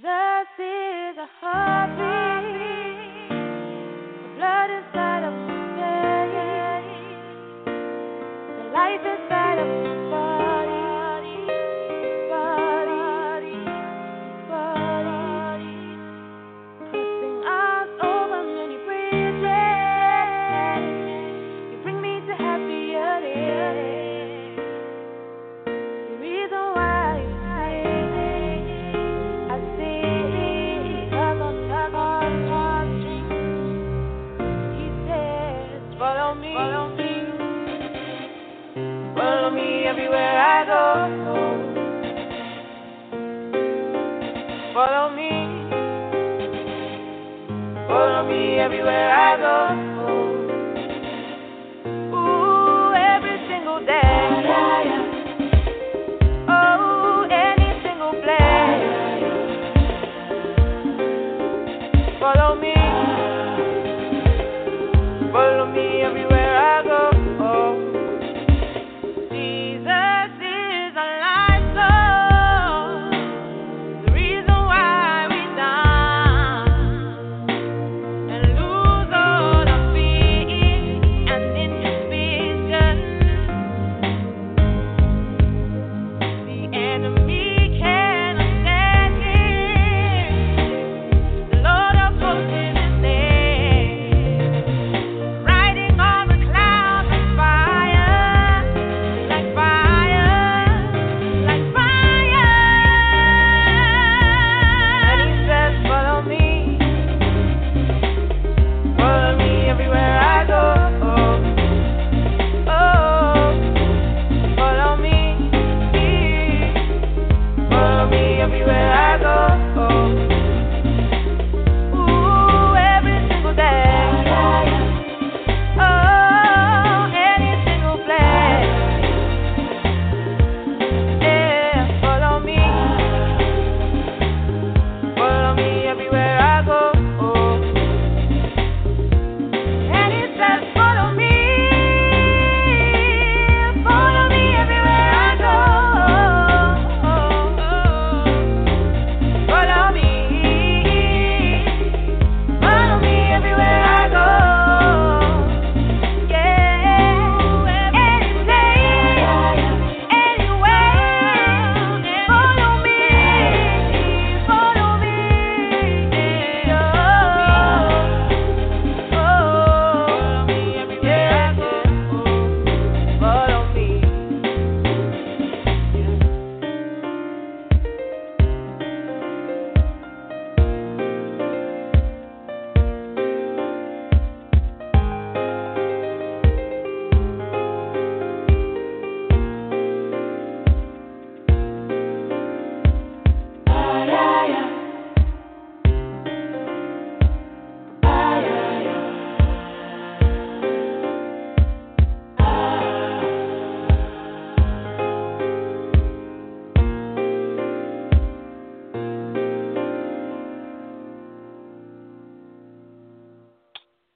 Jesus is a heartbeat. The blood inside everywhere I go.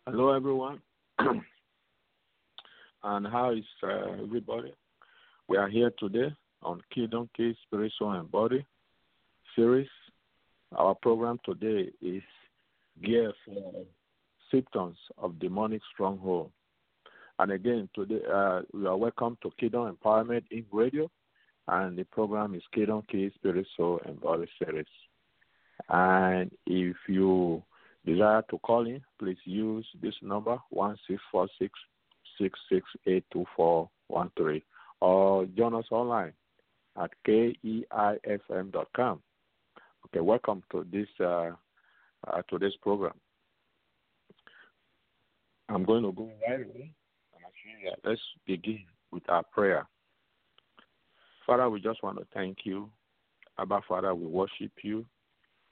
Hello, everyone. and how is uh, everybody? We are here today on Kingdom Key Spiritual and Body series. Our program today is geared for symptoms of demonic stronghold. And again, today uh, we are welcome to Kingdom Empowerment Inc. Radio, and the program is Kingdom Key Spiritual and Body series. And if you desire to call in, please use this number one six four six six six eight two four one three, or join us online at keifm.com. Okay, welcome to this uh, uh, to this program. I'm going to go right away. Let's begin with our prayer. Father, we just want to thank you. Abba, Father, we worship you.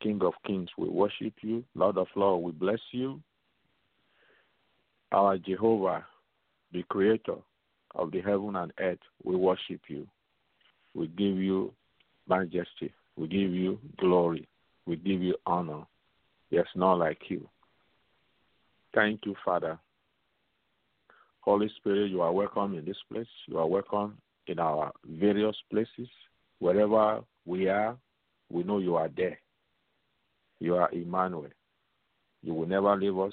King of Kings, we worship you. Lord of Lords, we bless you. Our Jehovah, the Creator of the heaven and earth, we worship you. We give you majesty. We give you glory. We give you honor. There's none like you. Thank you, Father. Holy Spirit, you are welcome in this place. You are welcome in our various places. Wherever we are, we know you are there. You are Emmanuel. You will never leave us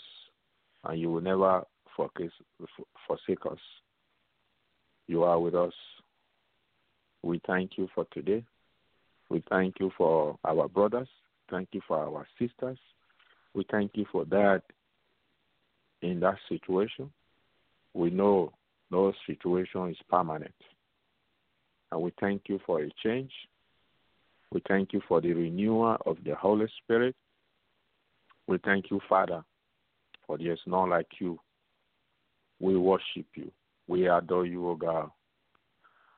and you will never forsake us. You are with us. We thank you for today. We thank you for our brothers. Thank you for our sisters. We thank you for that in that situation. We know no situation is permanent. And we thank you for a change. We thank you for the renewal of the Holy Spirit. We thank you, Father, for there is none like you. We worship you. We adore you, O God.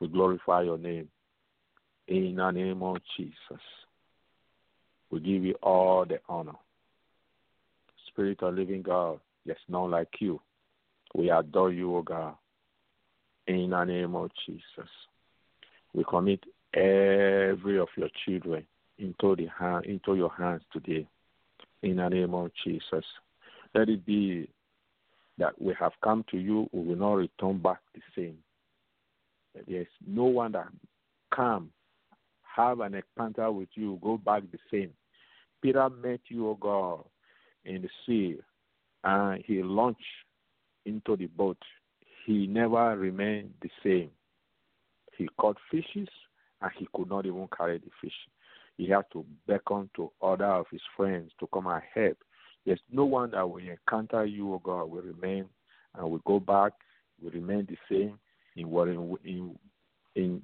We glorify your name. In the name of Jesus, we give you all the honor. Spirit of living God, there's none like you. We adore you, O God. In the name of Jesus, we commit every of your children into the hand, into your hands today. In the name of Jesus, let it be that we have come to you, we will not return back the same. There's no one that come, have an encounter with you, go back the same. Peter met you, O God, in the sea, and he launched into the boat. He never remained the same. He caught fishes, and he could not even carry the fish. He had to beckon to other of his friends to come and help. There's no one that will encounter you, O God, will remain and will go back, will remain the same in in, in, in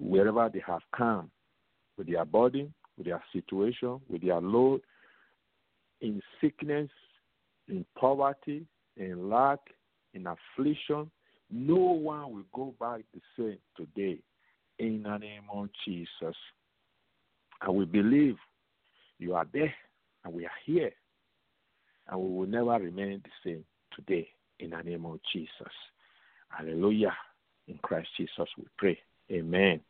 wherever they have come with their body, with their situation, with their load, in sickness, in poverty, in lack, in affliction. No one will go back the same today in the name of Jesus. And we believe you are there and we are here and we will never remain the same today in the name of Jesus. Hallelujah. In Christ Jesus we pray. Amen.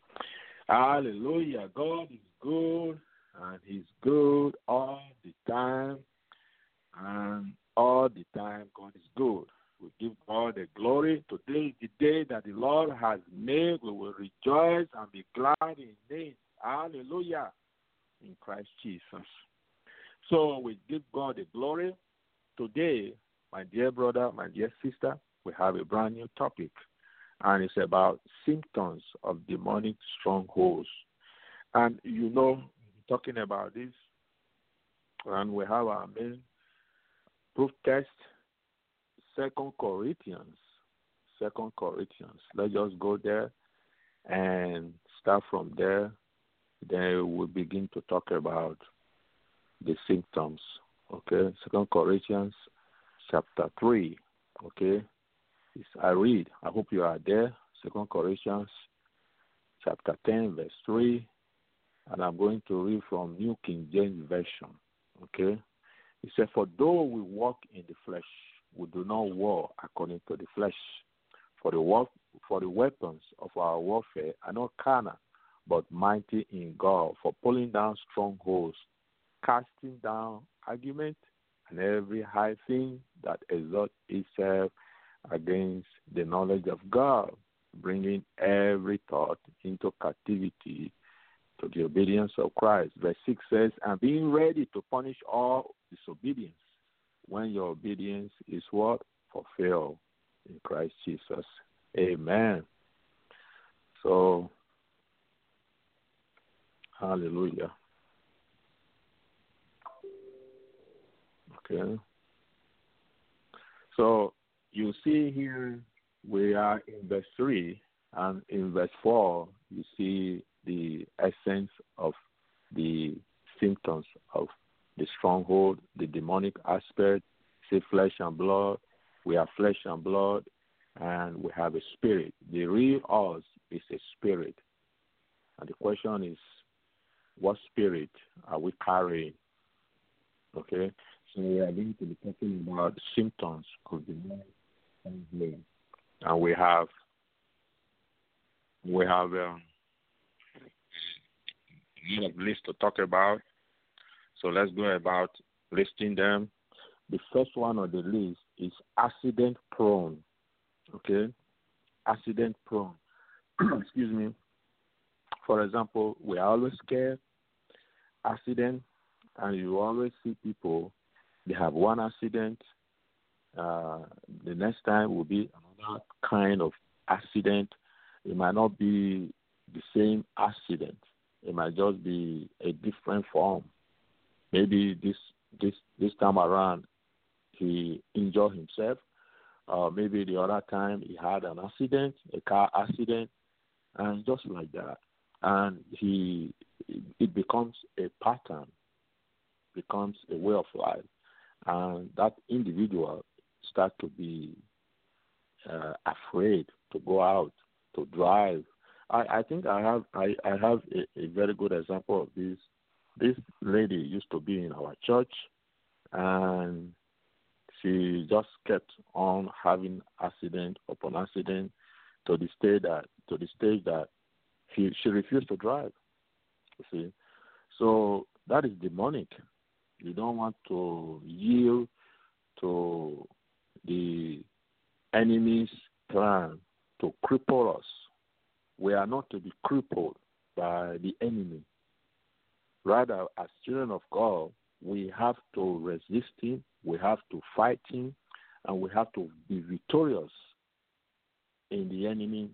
Hallelujah. God is good and He's good all the time. And all the time, God is good. We give God the glory. Today is the day that the Lord has made. We will rejoice and be glad in Him. Hallelujah. In Christ Jesus. So we give God the glory. Today, my dear brother, my dear sister, we have a brand new topic, and it's about symptoms of demonic strongholds. And you know, talking about this, and we have our main proof text, Second Corinthians. Second Corinthians. Let's just go there and start from there. Then we'll begin to talk about the symptoms. Okay, Second Corinthians chapter three. Okay, it's, I read. I hope you are there. Second Corinthians chapter ten, verse three, and I'm going to read from New King James Version. Okay, he said, "For though we walk in the flesh, we do not war according to the flesh. For the work, for the weapons of our warfare are not carnal, but mighty in God for pulling down strongholds, casting down argument and every high thing that exalts itself against the knowledge of God, bringing every thought into captivity to the obedience of Christ. Verse 6 says, and being ready to punish all disobedience when your obedience is what? Fulfilled in Christ Jesus. Amen. So, hallelujah. Okay. So you see here we are in verse 3, and in verse 4, you see the essence of the symptoms of the stronghold, the demonic aspect, say flesh and blood. We have flesh and blood, and we have a spirit. The real us is a spirit. And the question is, what spirit are we carrying? Okay, so we are going to be talking about symptoms of the mind and we have we have um, a lists to talk about. So let's go about listing them. The first one on the list is accident prone. Okay, accident prone. Excuse me. For example, we are always scared. Accident, and you always see people. They have one accident. Uh, the next time will be another kind of accident. It might not be the same accident. It might just be a different form. Maybe this this this time around he injured himself. Uh, maybe the other time he had an accident, a car accident, and just like that, and he it becomes a pattern, becomes a way of life, and that individual start to be uh, afraid to go out to drive. I, I think I have I, I have a, a very good example of this. This lady used to be in our church, and she just kept on having accident upon accident to the stage that to the stage that she she refused to drive. You see, so that is demonic. You don't want to yield to the enemy's plan to cripple us. We are not to be crippled by the enemy. Rather, as children of God, we have to resist him, we have to fight him, and we have to be victorious in the enemy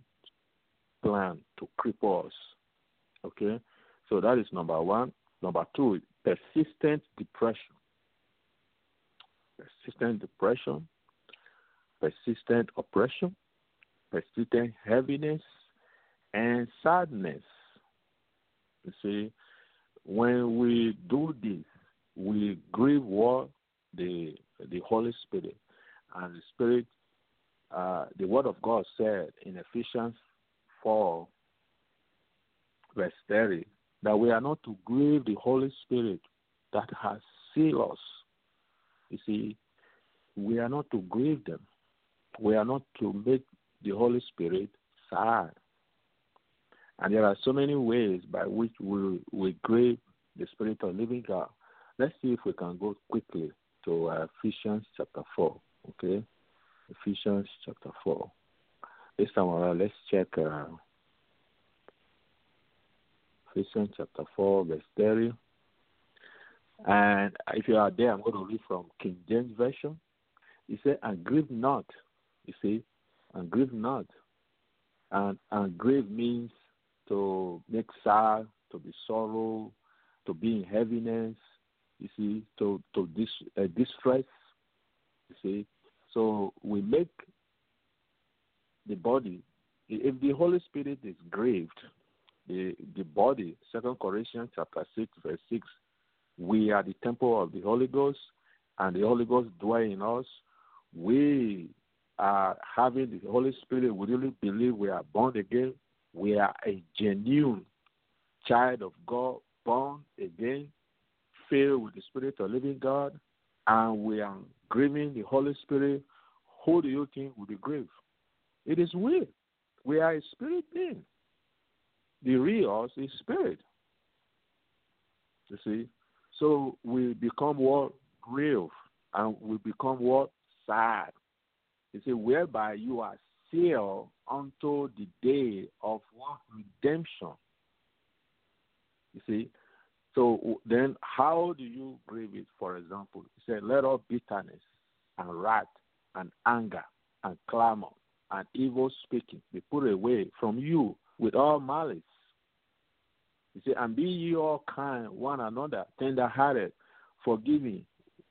plan to cripple us. Okay? So that is number one. Number two, persistent depression. Persistent depression, persistent oppression, persistent heaviness, and sadness. You see, when we do this, we grieve what the the Holy Spirit and the Spirit. Uh, the Word of God said in Ephesians four, verse thirty, that we are not to grieve the Holy Spirit that has sealed us. You see, we are not to grieve them. We are not to make the Holy Spirit sad. And there are so many ways by which we, we grieve the Spirit of living God. Let's see if we can go quickly to uh, Ephesians chapter 4. Okay? Ephesians chapter 4. This time around, let's check uh, Ephesians chapter 4, verse 30. And if you are there, I'm going to read from King James Version. He said, And grieve not. You see, and grieve not. And and grieve means to make sad, to be sorrow, to be in heaviness. You see, to to dis, uh, distress. You see, so we make the body. If the Holy Spirit is grieved, the the body. Second Corinthians chapter six verse six. We are the temple of the Holy Ghost, and the Holy Ghost dwell in us. We are having the Holy Spirit, we really believe we are born again. We are a genuine child of God, born again, filled with the Spirit of living God, and we are grieving the Holy Spirit. Who do you think will be grieved? It is we. We are a spirit being. The real us is spirit. You see? So we become what? Grieved. And we become what? Sad You see, whereby you are sealed unto the day of what? Redemption. You see? So then how do you grieve it, for example? He said, let all bitterness and wrath and anger and clamor and evil speaking be put away from you with all malice. He said, and be ye all kind one another, tender hearted, forgiving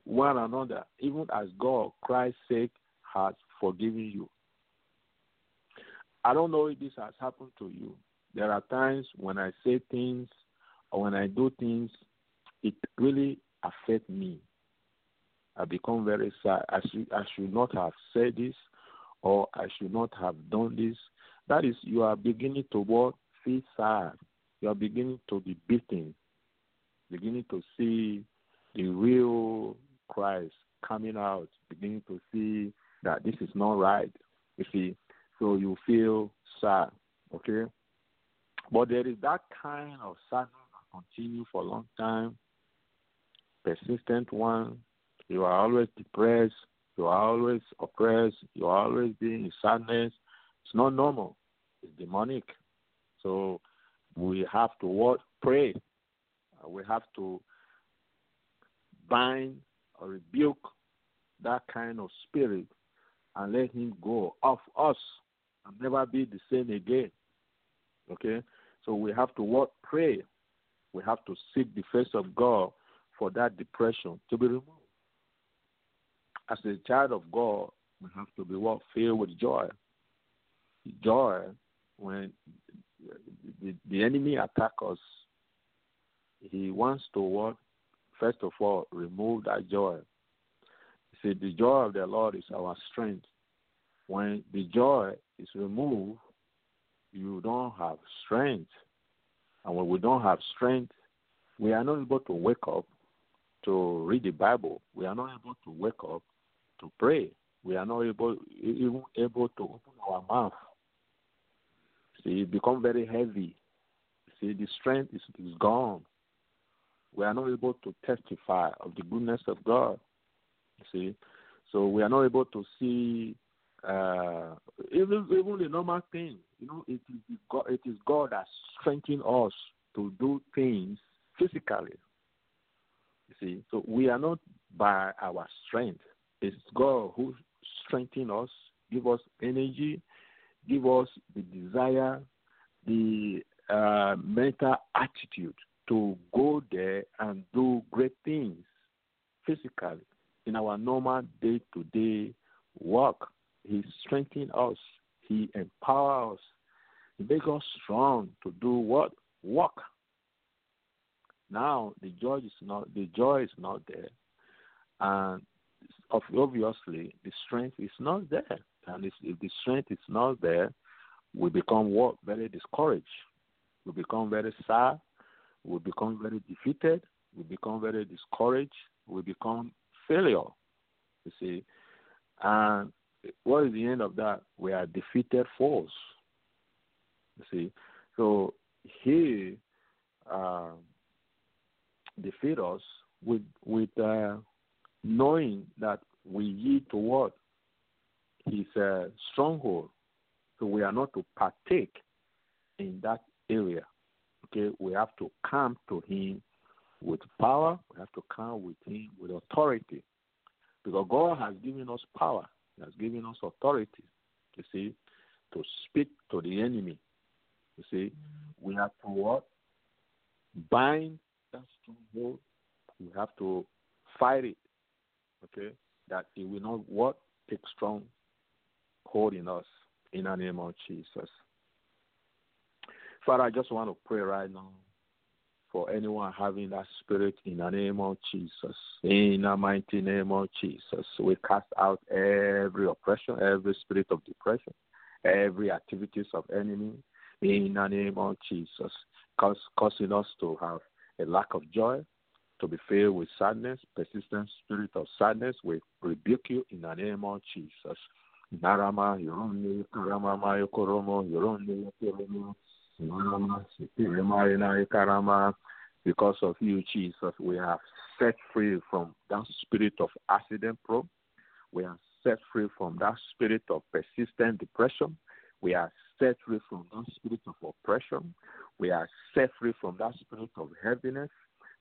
one another, even as God, Christ's sake, has forgiven you. I don't know if this has happened to you. There are times when I say things or when I do things, it really affects me. I become very sad. I should, I should not have said this or I should not have done this. That is, you are beginning to what? Feel sad. You are beginning to be beaten, beginning to see the real Christ coming out, beginning to see that this is not right. You see, so you feel sad, okay? But there is that kind of sadness that continue for a long time, persistent one. You are always depressed. You are always oppressed. You are always being in sadness. It's not normal. It's demonic. So we have to what? Pray. Uh, we have to bind or rebuke that kind of spirit and let him go off us and never be the same again. Okay? So we have to what? Pray. We have to seek the face of God for that depression to be removed. As a child of God, we have to be what? Filled with joy. Joy when the, the enemy attack us, he wants to what? First of all, remove that joy. Said, the joy of the Lord is our strength. When the joy is removed, you don't have strength. And when we don't have strength, we are not able to wake up to read the Bible. We are not able to wake up to pray. We are not able even able to open our mouth. See, it become very heavy. See, the strength is, is gone. We are not able to testify of the goodness of God. See, so we are not able to see uh, even even the normal thing. You know, it is God, it is God that strengthens us to do things physically. You see, so we are not by our strength. It's God who strengthens us, give us energy, give us the desire, the uh, mental attitude to go there and do great things physically in our normal day to day work. He strengthens us, He empowers us, He makes us strong to do what? Work. Now the joy is not the joy is not there. And obviously the strength is not there. And if the strength is not there, we become what? Very discouraged. We become very sad. We become very defeated. We become very discouraged. We become failure. You see, and what is the end of that? We are defeated foes. You see, so he uh, defeat us with with uh, knowing that we yield to what his uh, stronghold. So we are not to partake in that area. Okay, we have to come to him with power. We have to come with him with authority, because God has given us power. He has given us authority. You see, to speak to the enemy. You see, we have to what? Bind that stronghold. We have to fight it. Okay, that it will not what take strong hold in us in the name of Jesus. Father, I just want to pray right now for anyone having that spirit in the name of Jesus. In the mighty name of Jesus, we cast out every oppression, every spirit of depression, every activities of enemy in the name of Jesus, causing us to have a lack of joy, to be filled with sadness, persistent spirit of sadness. We rebuke you in the name of Jesus. Narama, Yoroni, Karama, Yokoromo, Yoroni. Because of you, Jesus, we are set free from that spirit of accident probe. We are set free from that spirit of persistent depression. We are set free from that spirit of oppression. We are set free from that spirit of heaviness.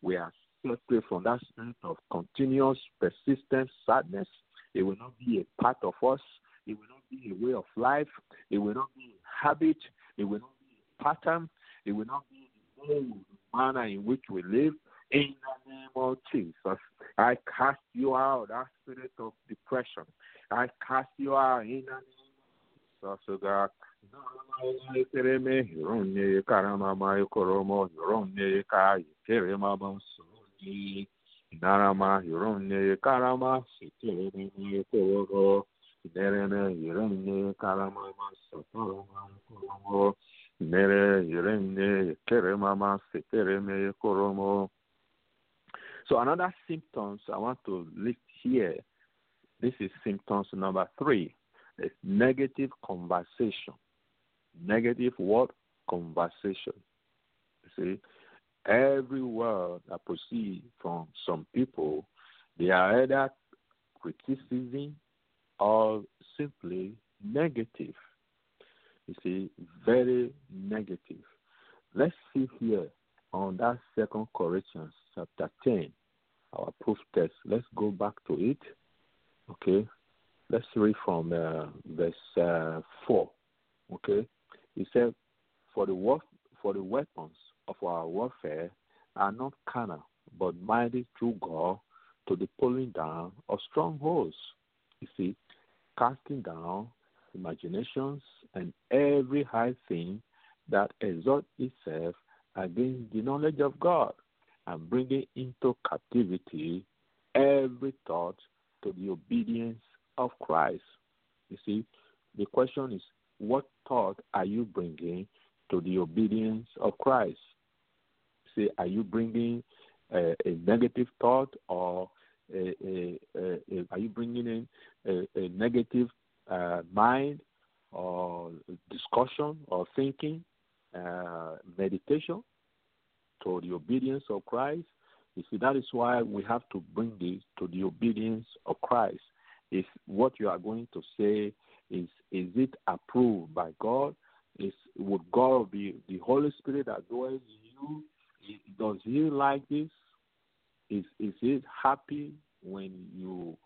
We are set free from that spirit of continuous, persistent sadness. It will not be a part of us. It will not be a way of life. It will not be a habit. It will not pattern. It will not be the manner in which we live. In the name of Jesus, I cast you out, that spirit of depression. I cast you out in the name of Jesus, God. Narama Hironye Karama Sitirene Koro Nerene Hirene Karama Satarama Koromo Nere Koromo So another symptoms I want to list here. This is symptoms number three. It's negative conversation. Negative word Conversation. You see, every word that proceeds from some people, they are either criticism or simply negative. You see, very negative. Let's see here on that second Corinthians chapter 10, our proof text. Let's go back to it. Okay. Let's read from uh, verse uh, 4. Okay. He said, For the for the weapons of our warfare are not carnal, but mighty through God to the pulling down of strongholds. You see, casting down imaginations and every high thing that exalts itself against the knowledge of God, and bringing into captivity every thought to the obedience of Christ. You see, the question is, what thought are you bringing to the obedience of Christ? See, are you bringing a, a negative thought or a, a, are you bringing in a, negative uh, mind or discussion or thinking, uh, meditation to the obedience of Christ? You see, that is why we have to bring this to the obedience of Christ. If what you are going to say is is it approved by God? Is would God be the Holy Spirit that dwells in you? Does He like this? Is is He happy when you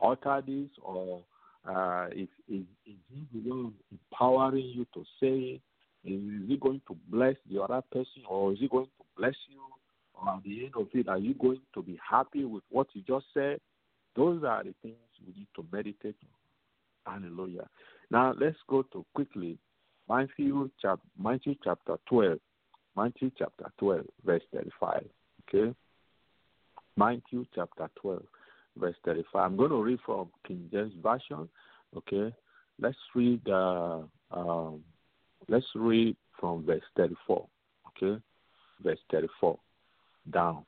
utter this, or uh, is, is is He one empowering you to say? Is He going to bless the other person, or is He going to bless you? Or at the end of it, are you going to be happy with what you just said? Those are the things we need to meditate on. Hallelujah. Now let's go to quickly Matthew, chap- Matthew chapter 12. Matthew chapter 12, verse 35. Okay? Matthew chapter 12, verse 35. I'm going to read from King James Version. Okay? Let's read, uh, um, let's read from verse 34. Okay? Verse 34 down.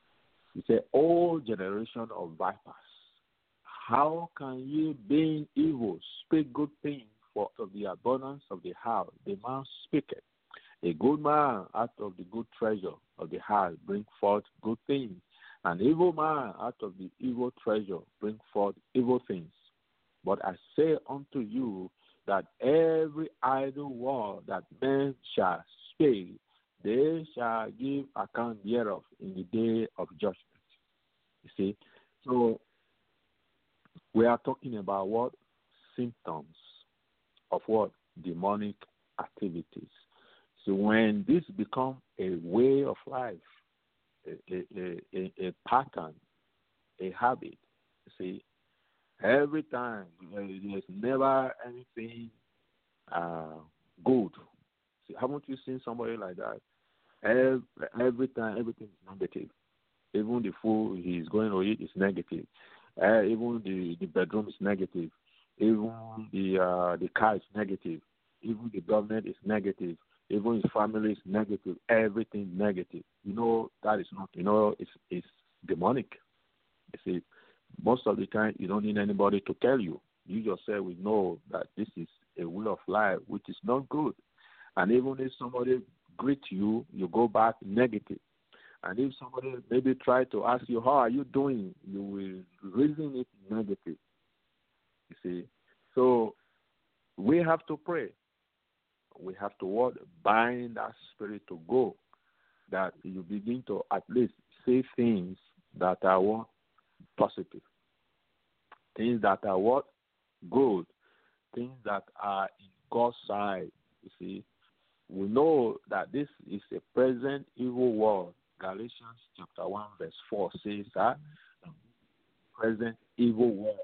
He said, All generation of vipers, how can ye, being evil, speak good things for of the abundance of the house? The man speaketh. A good man out of the good treasure of the heart bring forth good things. An evil man out of the evil treasure bring forth evil things. But I say unto you that every idle word that men shall speak, they shall give account thereof in the day of judgment. You see, so we are talking about what symptoms of what demonic activities. So when this become a way of life, a, a, a, pattern, a habit, see, every time there's never anything uh, good. See, haven't you seen somebody like that? Every, every time, everything is negative. Even the food he's going to eat is negative. Uh, even the, the bedroom is negative. Even the uh, the car is negative. Even the government is negative. Even his family is negative. Everything negative. You know that is not. You know it's it's demonic. You see, most of the time you don't need anybody to tell you. You yourself will know that this is a way of life which is not good. And even if somebody greet you, you go back negative. And if somebody maybe try to ask you, how are you doing? You will reason it negative. You see? So we have to pray. We have to what? Bind that spirit to go. That you begin to at least say things that are what? Positive. Things that are what? Good. Things that are in God's side. You see? we know that this is a present evil world. Galatians chapter 1, verse 4 says that um, present evil world.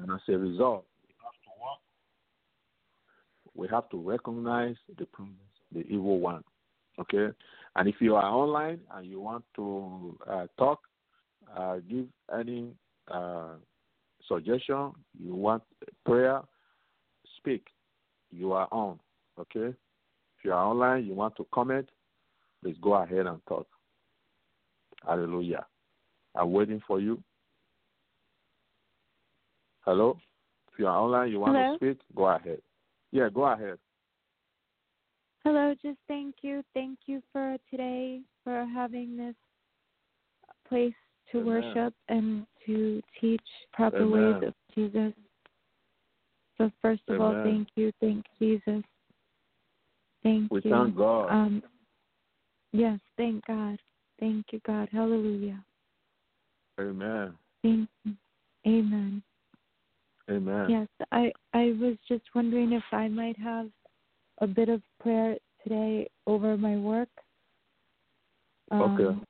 And as a result, we have to what? We have to recognize the the evil one. Okay? And if you are online and you want to uh, talk, uh, give any uh, suggestion, you want prayer, speak. You are on. Okay? If you are online, you want to comment, please go ahead and talk. Hallelujah. I'm waiting for you. Hello? If you're online, you want Hello? to speak, go ahead. Yeah, go ahead. Hello, just thank you. Thank you for today, for having this place to Amen. worship and to teach proper Amen. ways of Jesus. So first of all, thank you, thank Jesus. Thank We you. thank God. Um yes, thank God. Thank you, God. Hallelujah. Amen. Thank you. Amen. Amen. Yes, I I was just wondering if I might have a bit of prayer today over my work. Okay. Um,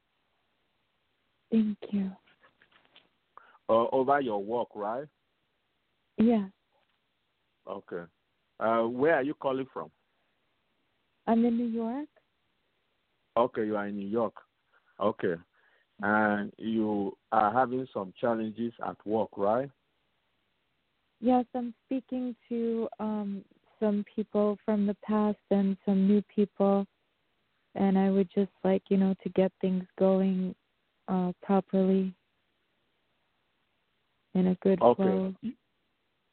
Thank you. Uh, over your work, right? Yes, Okay. Uh, where are you calling from? I'm in New York. Okay, you are in New York. Okay. And you are having some challenges at work, right? Yes, I'm speaking to um some people from the past and some new people, and I would just like you know to get things going uh properly in a good Okay. flow.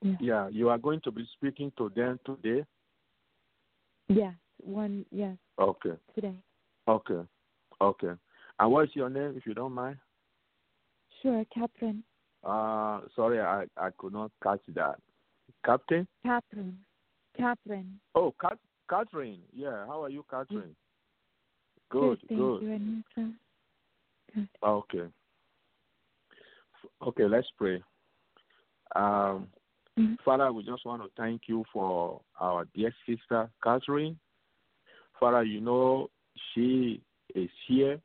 Yeah. Yeah, you are going to be speaking to them today. Yes, one yes Okay. today. Okay. Okay. And what's your name, if you don't mind? Sure, Catherine. Uh, sorry, I, I could not catch that. Captain? Catherine. Catherine. Oh, Cat- Catherine. Yeah, how are you, Catherine? Good, thank good. you. Good. Okay. Okay, let's pray. Um, Mhm. Father, we just want to thank you for our dear sister, Catherine. Father, you know she is here,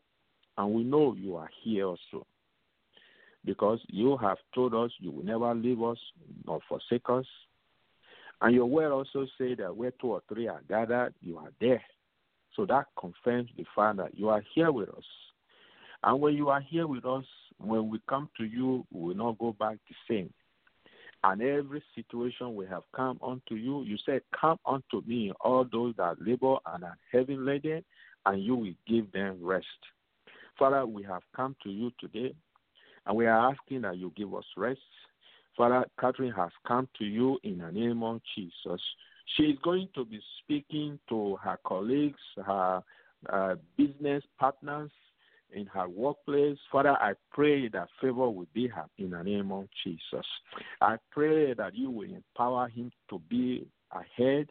and we know you are here also. Because you have told us you will never leave us nor forsake us. And your word also say that where two or three are gathered, you are there. So that confirms the fact that you are here with us. And when you are here with us, when we come to you, we will not go back the same. And every situation we have come unto you, you said, Come unto me, all those that labor and are heavy laden, and you will give them rest. Father, we have come to you today, and we are asking that you give us rest. Father, Catherine has come to you in the name of Jesus. She is going to be speaking to her colleagues, her uh, business partners in her workplace. Father, I pray that favor will be her in the name of Jesus. I pray that you will empower him to be ahead.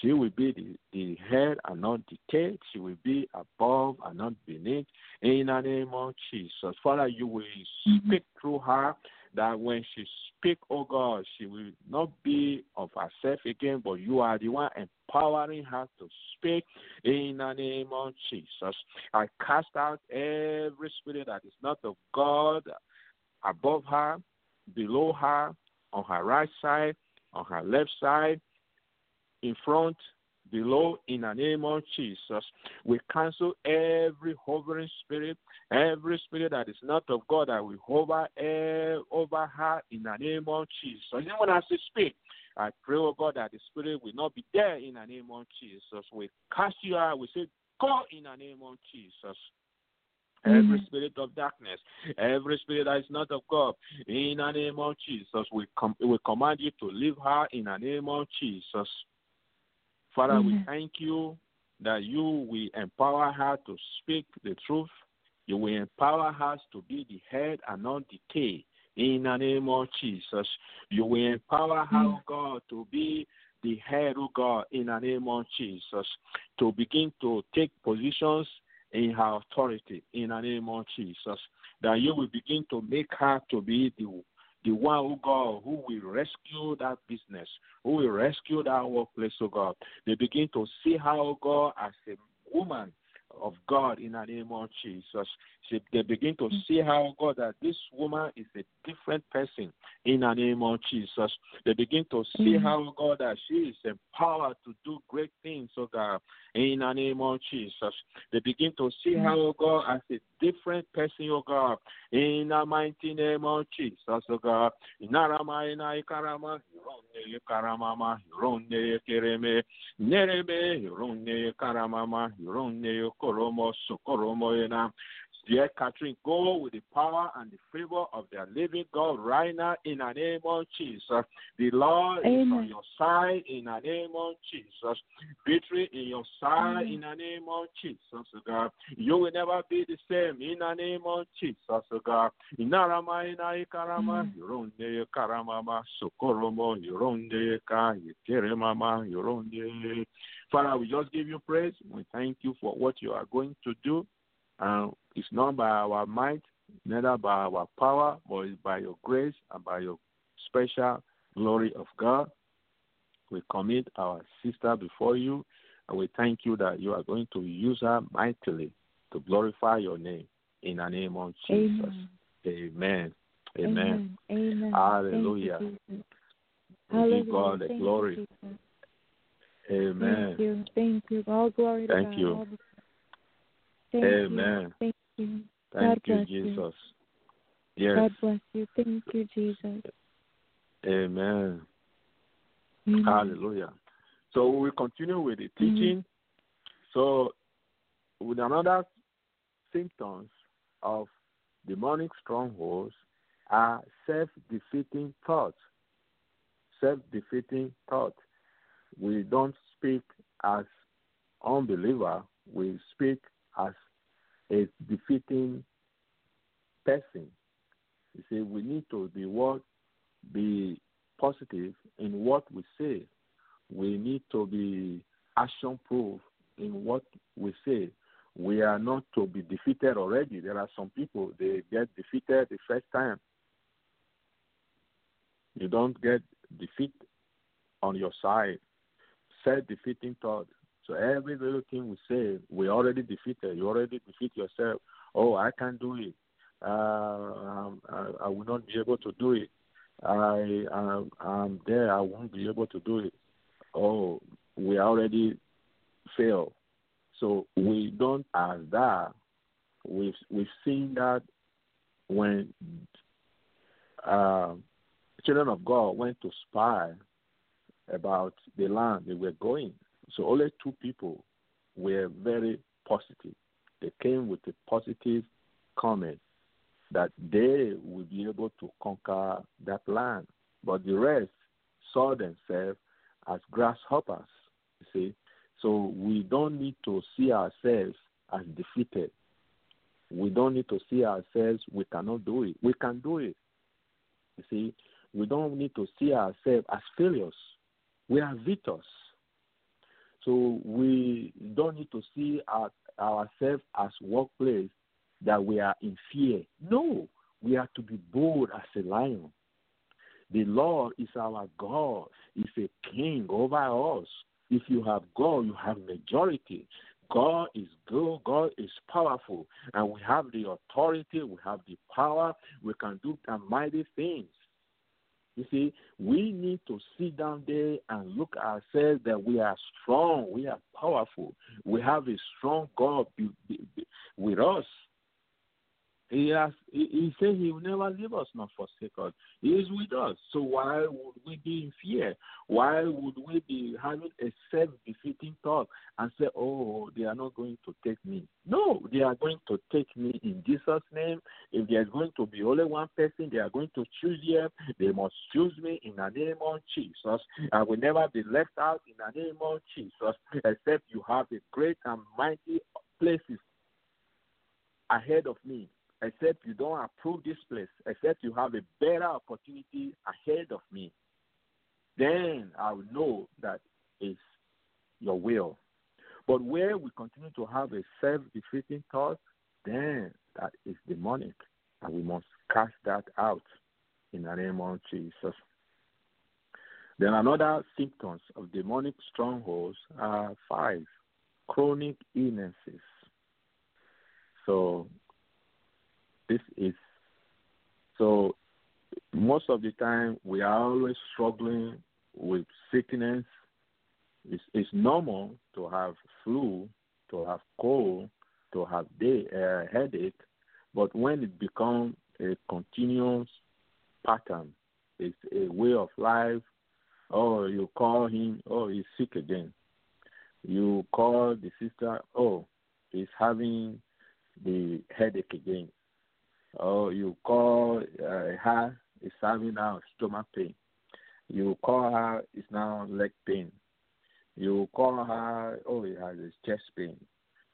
She will be the, the head and not the tail. She will be above and not beneath. In the name of Jesus. Father, you will mm-hmm. speak through her that when she speak, oh God, she will not be of herself again, but you are the one empowering her to speak in the name of Jesus. I cast out every spirit that is not of God above her, below her, on her right side, on her left side, in front, below, in the name of Jesus. We cancel every hovering spirit, every spirit that is not of God that will hover eh, over her in the name of Jesus. When I say speak, I pray, oh God, that the spirit will not be there in the name of Jesus. We cast you out. We say, go in the name of Jesus. Every spirit of darkness, every spirit that is not of God, in the name of Jesus, we com- we command you to leave her in the name of Jesus. Father, we thank you that you will empower her to speak the truth. You will empower her to be the head and not the tail. In the name of Jesus, you will empower her, oh God, to be the head, oh God, in the name of Jesus, to begin to take positions in her authority, in the name of Jesus. That you will begin to make her to be the the one, oh God, who will rescue that business, who will rescue that workplace, oh God. They begin to see her, oh God, as a woman of God in the name of Jesus. They begin to mm. see her, oh God, that this woman is a different person in the name of Jesus. They begin to see mm. her, oh God, that she is empowered to do great things, oh God, in the name of Jesus. They begin to see mm. her, oh God, as a different person, oh God, in the mighty name of Jesus, oh God. Inarama ina ikarama, hironde karamama, hironde kereme, nerebe, hironde karamama, hironde koromo, sokoromo ina. Dear Catherine, go with the power and the favor of the living God right now in the name of Jesus. The Lord is on your side in the name of Jesus. Victory in your side Amen. in the name of Jesus, oh God. You will never be the same in the name of Jesus, oh God. Inarama ina ikarama, Amen. yoronde karamama, sokoromo, yoronde ka, yekeremama, yoronde. Father, we just give you praise. We thank you for what you are going to do. And it's not by our might, neither by our power, but it's by your grace and by your special glory of God. We commit our sister before you, and we thank you that you are going to use her mightily to glorify your name. In the name of Jesus. Amen. Amen. Amen. Hallelujah. Thank you, Jesus. We give God the glory. Amen. Thank you. Thank you. All glory to Thank you. All the- Thank Amen. You. Thank you. God you, bless you. Jesus. Yes. God bless you. Thank you, Jesus. Amen. Amen. Hallelujah. So we continue with the mm-hmm. teaching. So with another symptoms of demonic strongholds are self-defeating thoughts. Self-defeating thoughts. We don't speak as unbeliever. We speak as a defeating person. You see, we need to be what be positive in what we say. We need to be action proof in what we say. We are not to be defeated already. There are some people they get defeated the first time. You don't get defeat on your side. Self defeating thought. So every little thing we say, we already defeated. You already defeat yourself. Oh, I can't do it. Uh, um, I, I will not be able to do it. I I'm there. I won't be able to do it. Oh, we already failed. So we don't as that. We've we've seen that when uh, children of God went to spy about the land they were going. So only two people were very positive. They came with a positive comment that they would be able to conquer that land. But the rest saw themselves as grasshoppers. You see, so we don't need to see ourselves as defeated. We don't need to see ourselves we cannot do it. We can do it. You see, we don't need to see ourselves as failures. We are victors. So we don't need to see our, ourselves as workplace that we are in fear. No, we are to be bold as a lion. The Lord is our God, is a king over us. If you have God, you have majority. God is good, God is powerful, and we have the authority, we have the power, we can do mighty things. You see, we need to sit down there and look ourselves that we are strong, we are powerful, we have a strong God with us. He has. He, he he will never leave us nor forsake us. He is with us. So why would we be in fear? Why would we be having a self-defeating thought and say, "Oh, they are not going to take me"? No, they are going to take me in Jesus' name. If there is going to be only one person, they are going to choose here. They must choose me in the name of Jesus. I will never be left out in the name of Jesus. Except you have a great and mighty places ahead of me except you don't approve this place, except you have a better opportunity ahead of me, then I will know that it's your will. But where we continue to have a self defeating thought, then that is demonic, and we must cast that out in the name of Jesus. Then another symptoms of demonic strongholds are five chronic illnesses. So this is so most of the time we are always struggling with sickness. It's, it's normal to have flu, to have cold, to have day, uh, headache, but when it becomes a continuous pattern, it's a way of life. Oh, you call him, oh, he's sick again. You call the sister, oh, he's having the headache again. Or you call uh, her is having now stomach pain. You call her it's now leg pain. You call her oh it has chest pain.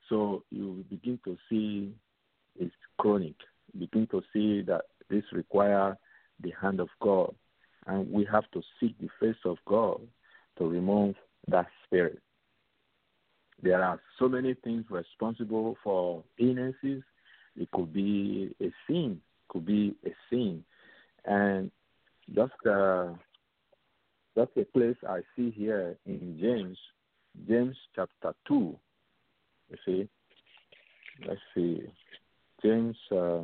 So you begin to see it's chronic. Begin to see that this requires the hand of God, and we have to seek the face of God to remove that spirit. There are so many things responsible for illnesses. It could be a sin, could be a sin, and just uh, just a place I see here in James, James chapter two. You see, let's see, James. Uh,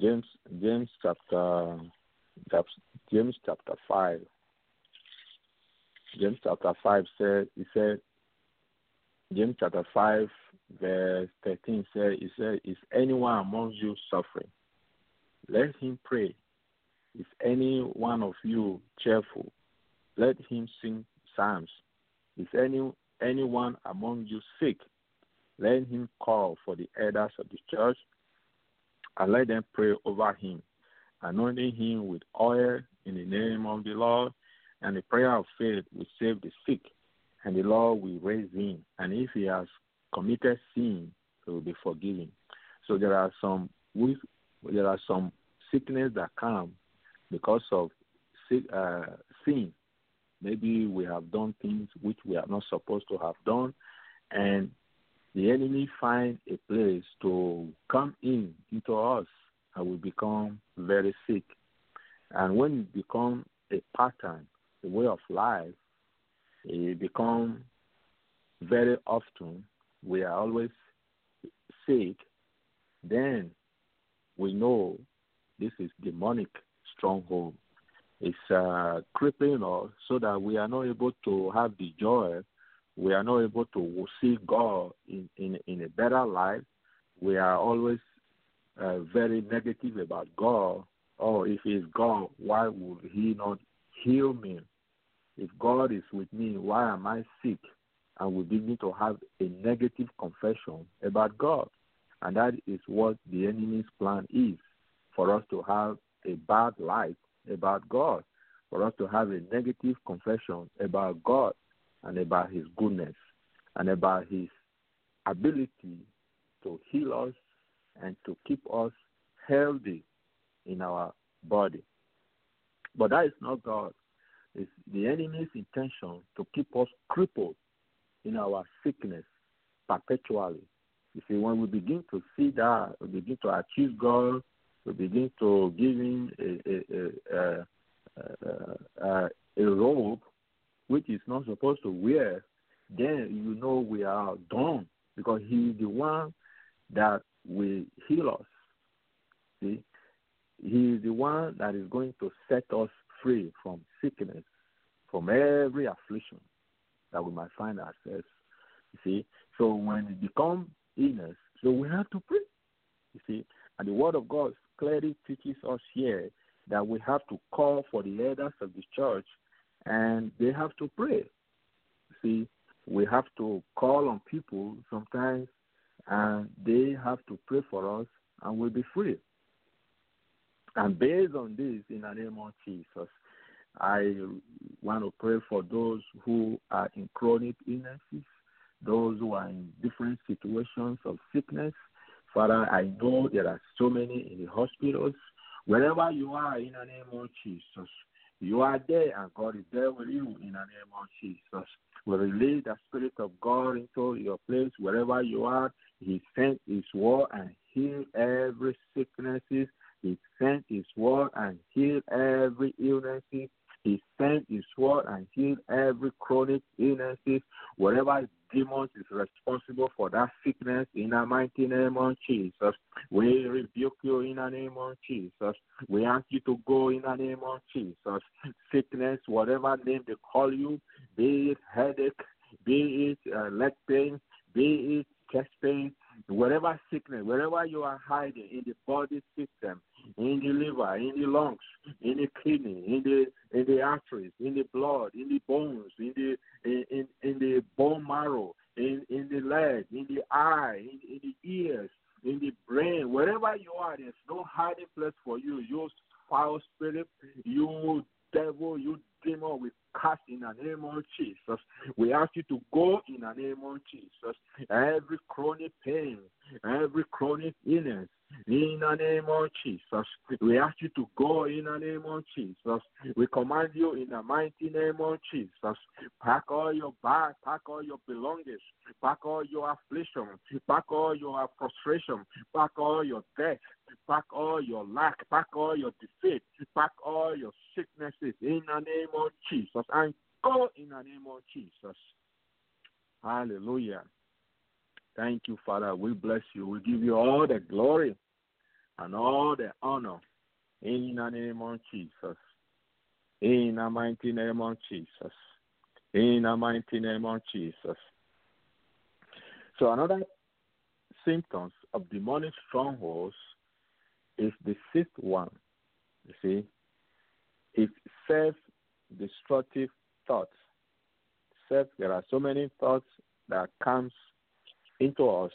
James James chapter James chapter five. James chapter five said he said James chapter five verse thirteen says, he said is anyone among you suffering? Let him pray. If any one of you cheerful? Let him sing psalms. If any anyone among you sick? Let him call for the elders of the church and let them pray over him, anointing him with oil in the name of the Lord. And the prayer of faith will save the sick, and the Lord will raise him. And if he has committed sin, will be forgiven. So there are some there are some sickness that come because of uh, sin. Maybe we have done things which we are not supposed to have done, and the enemy find a place to come in into us and we become very sick. And when it become a pattern, a way of life, it become very often we are always sick, then we know this is demonic stronghold. It's uh, creeping us so that we are not able to have the joy we are not able to see God in, in, in a better light. We are always uh, very negative about God. Oh, if He's God, why would He not heal me? If God is with me, why am I sick? And we begin to have a negative confession about God. And that is what the enemy's plan is for us to have a bad light about God, for us to have a negative confession about God and about his goodness and about his ability to heal us and to keep us healthy in our body. But that is not God. It's the enemy's intention to keep us crippled in our sickness perpetually. You see, when we begin to see that, we begin to accuse God, we begin to give him a, a, a, a, robe which is not supposed to wear, then you know we are done because he is the one that will heal us. See, he is the one that is going to set us free from sickness, from every affliction that we might find ourselves. You see, so when it becomes in us, so we have to pray. You see, and the Word of God clearly teaches us here that we have to call for the elders of the church and they have to pray. You See, we have to call on people sometimes, and they have to pray for us, and we'll be free. And based on this, in the name of Jesus, I want to pray for those who are in chronic illnesses, those who are in different situations of sickness. Father, I know there are so many in the hospitals. Wherever you are, in the name of Jesus, you are there, and God is there with you in the name of Jesus. We release the Spirit of God into your place wherever you are. He sent His word and healed every sickness. He sent His word and healed every illness. He sent His word and healed every chronic illness. Whatever demons is responsible for that sickness in the mighty name of Jesus. We rebuke you in the name of Jesus. We ask you to go in the name of Jesus. Sickness, whatever name they call you, be it headache, be it uh, leg pain, be it chest pain, whatever sickness, wherever you are hiding in the body system, in the liver, in the lungs, in the kidney, in the in the arteries, in the blood, in the bones, in the in, in, in the bone marrow, in, in the leg, in the eye, in, in the ears, in the brain, wherever you are, there's no hiding place for you. You foul spirit, you devil, you demon, we cast in the name of Jesus. We ask you to go in the name of Jesus. Every chronic pain, every chronic illness, in the name of Jesus. We ask you to go in the name of Jesus. We command you in the mighty name of Jesus. Pack all your bags, pack all your belongings, pack all your affliction, pack all your frustration, pack all your death, pack all your lack, pack all your defeat, pack all your sicknesses in the name of Jesus. And go in the name of Jesus. Hallelujah. Thank you, Father. We bless you. We give you all the glory and all the honor in the name of Jesus. In the mighty name of Jesus. In the mighty name of Jesus. So another symptoms of demonic strongholds is the sixth one. You see, it's self-destructive thoughts. Self, there are so many thoughts that comes into us.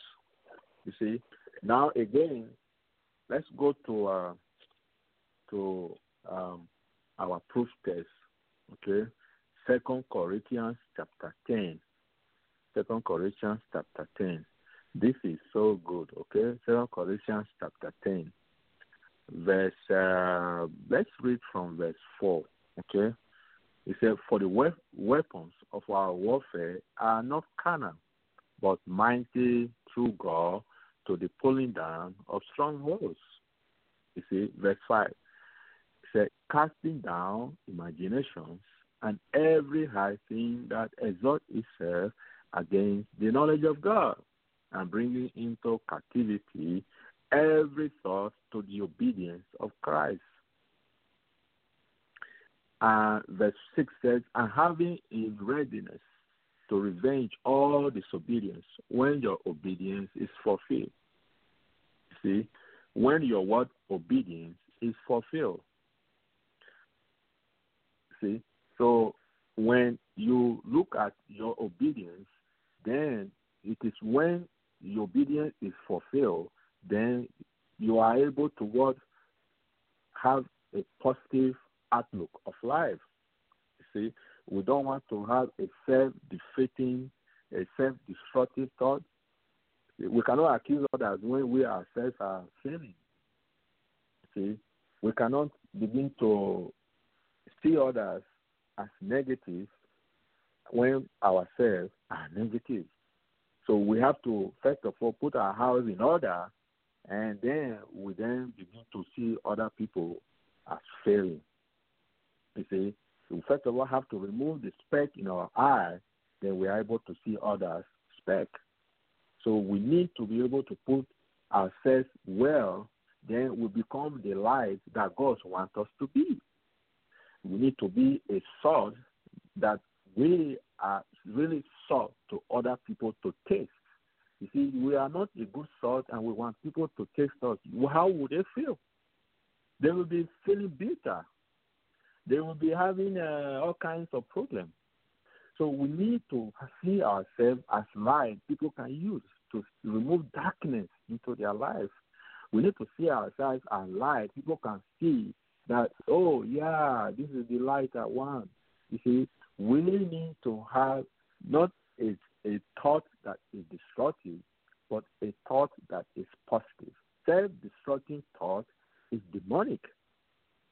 You see, now again, let's go to uh, to um, our proof test. Okay, Second Corinthians chapter ten. Second Corinthians chapter ten. This is so good. Okay, Second Corinthians chapter ten, verse. Uh, let's read from verse four. Okay, it said, "For the we- weapons of our warfare are not carnal, but mighty through God to the pulling down of strongholds." You see, verse 5 it said, casting down imaginations and every high thing that exalts itself against the knowledge of God, and bringing into captivity every thought to the obedience of Christ. And verse 6 says, and having in readiness to revenge all disobedience when your obedience is fulfilled. See, when your word obedience is fulfilled. See, so when you look at your obedience, then it is when your obedience is fulfilled, then you are able to what have a positive outlook of life. You see, we don't want to have a self-defeating, a self-destructive thought. We cannot accuse others when we ourselves are failing. See, we cannot begin to see others as negative when ourselves are negative. So we have to first of all put our house in order, and then we then begin to see other people as failing. You see, we first of all have to remove the speck in our eye, then we are able to see others speck. So we need to be able to put ourselves well, then we become the light that God wants us to be. We need to be a salt that we are really salt to other people to taste. You see, we are not a good salt and we want people to taste us. How would they feel? They will be feeling bitter. They will be having uh, all kinds of problems. So we need to see ourselves as light people can use to remove darkness into their life. We need to see ourselves as light people can see that, oh, yeah, this is the light I want. You see, we need to have not a, a thought that is destructive, but a thought that is positive. Self destructive thought is demonic.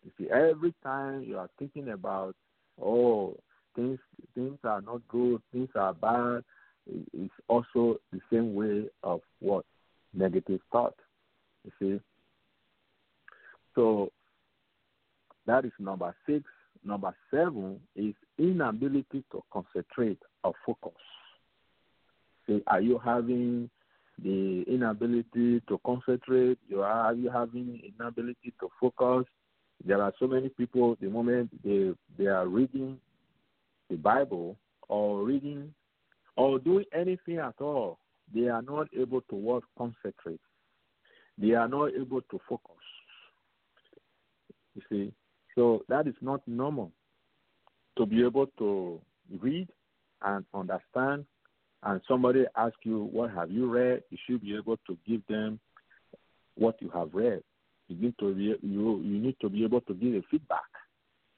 You see, every time you are thinking about, oh, things things are not good, things are bad, it's also the same way of what negative thought. You see. So that is number six. Number seven is inability to concentrate or focus. Are you having the inability to concentrate? You are, are you having inability to focus? There are so many people. The moment they they are reading the Bible or reading or doing anything at all, they are not able to work concentrate. They are not able to focus. You see, so that is not normal to be able to read and understand and somebody asks you, What have you read? You should be able to give them what you have read. You need to be, you, you need to be able to give a feedback.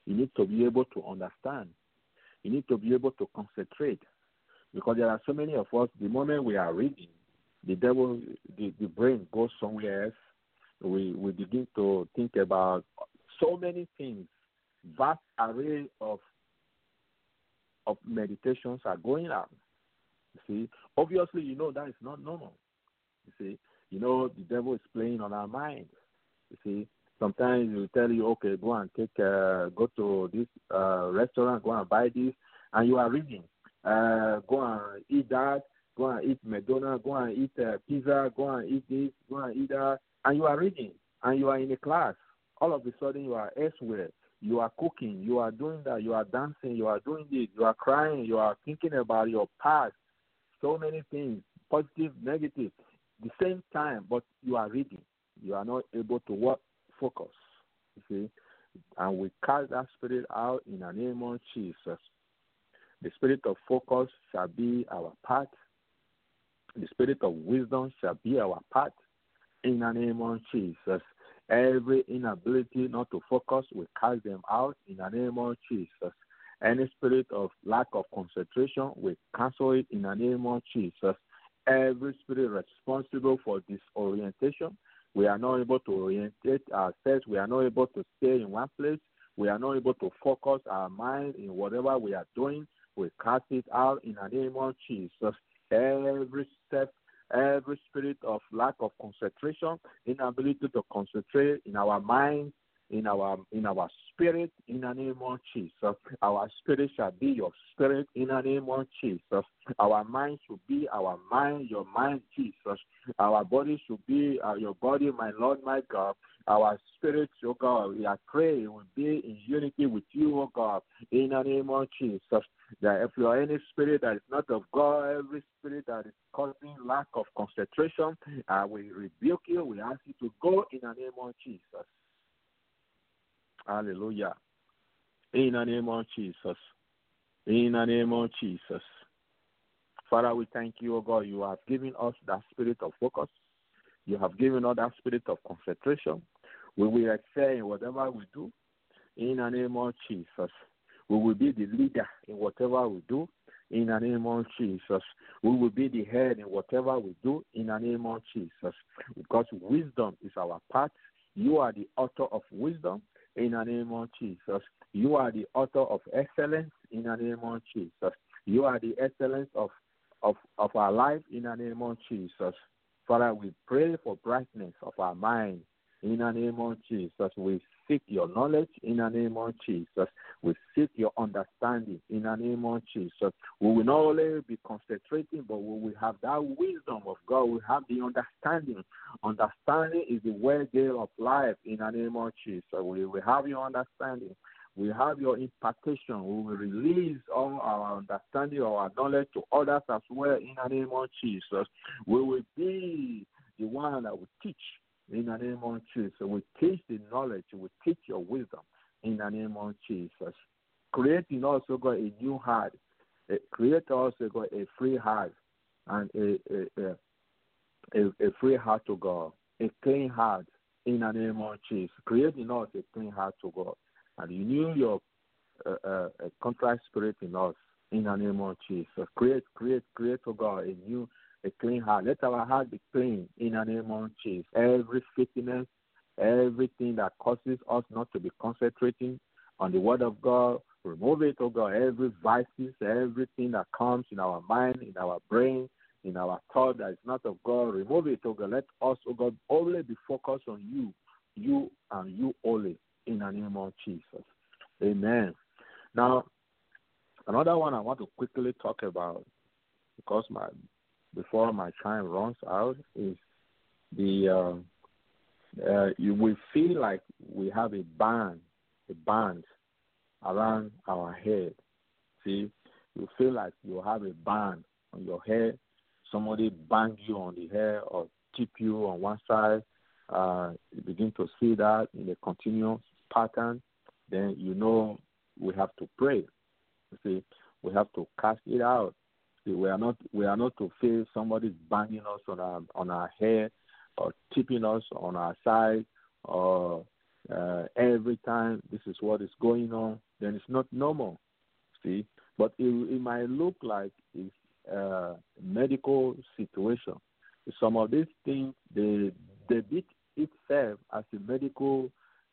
You need to be able to understand. You need to be able to concentrate. Because there are so many of us, the moment we are reading, the devil, the, the brain goes somewhere else. We, we begin to think about so many things, vast array of of meditations are going on. You see, obviously, you know that is not normal. You see, you know the devil is playing on our minds. You see, sometimes he will tell you, okay, go and take, uh, go to this uh, restaurant, go and buy this, and you are reading. Uh, go and eat that. Go and eat McDonald's. Go and eat uh, pizza. Go and eat this. Go and eat that. And you are reading, and you are in a class. All of a sudden, you are elsewhere you are cooking, you are doing that, you are dancing, you are doing this, you are crying, you are thinking about your past, so many things, positive, negative, the same time, but you are reading. You are not able to work, focus. You see? And we cast that spirit out in the name of Jesus. The spirit of focus shall be our part. The spirit of wisdom shall be our part in the name of Jesus. Every inability not to focus, we cast them out in the name of Jesus. Any spirit of lack of concentration, we cancel it in the name of Jesus. Every spirit responsible for disorientation, we are not able to orientate ourselves. We are not able to stay in one place. We are not able to focus our mind in whatever we are doing. We cast it out in the name of Jesus. Every step every spirit of lack of concentration, inability to concentrate in our mind, in our in our spirit, in the name of Jesus. Our spirit shall be your spirit in the name of Jesus. Our mind should be our mind, your mind, Jesus. Our body should be uh, your body, my Lord, my God. Our spirit, oh God, we are praying will be in unity with you, oh God, in the name of Jesus. That if you are any spirit that is not of God, every spirit that is causing lack of concentration, uh, we rebuke you. We ask you to go in the name of Jesus. Hallelujah. In the name of Jesus. In the name of Jesus. Father, we thank you, O God. You have given us that spirit of focus. You have given us that spirit of concentration. We will excel in whatever we do. In the name of Jesus. We will be the leader in whatever we do. In the name of Jesus. We will be the head in whatever we do. In the name of Jesus. Because wisdom is our path. You are the author of wisdom in the name of Jesus. You are the author of excellence in the name of Jesus. You are the excellence of, of, of our life in the name of Jesus. Father, we pray for brightness of our mind in the name of Jesus. We seek your knowledge in the name of Jesus. We seek your understanding in the name of Jesus. We will not only be concentrating, but we will have that wisdom of God. We have the understanding. Understanding is the way of life in the name of Jesus. We will have your understanding. We have your impartation. We will release all our understanding, our knowledge to others as well in the name of Jesus. We will be the one that will teach in the name of Jesus. We teach the knowledge, we teach your wisdom in the name of Jesus. Creating also got a new heart. Create also got a free heart and a, a, a, a free heart to God, a clean heart in the name of Jesus. Creating us a clean heart to God. And renew your uh, uh, contrite spirit in us in the name of Jesus. Create, create, create, to God, a new a clean heart. Let our heart be clean in the name of Jesus. Every filthiness, everything that causes us not to be concentrating on the word of God, remove it, oh God. Every vices, everything that comes in our mind, in our brain, in our thought that is not of God, remove it, oh God. Let us, oh God, only be focused on you, you and you only in the name of Jesus. Amen. Now, another one I want to quickly talk about because my before my time runs out is the uh, uh, you will feel like we have a band, a band around our head. See, you feel like you have a band on your head. Somebody bang you on the head or tip you on one side. Uh, you begin to see that in a continuous pattern. Then you know we have to pray. See, we have to cast it out we are not we are not to feel somebody's banging us on our on our hair or tipping us on our side or uh, every time this is what is going on, then it's not normal. See, but it, it might look like it's a medical situation. Some of these things they beat itself as a medical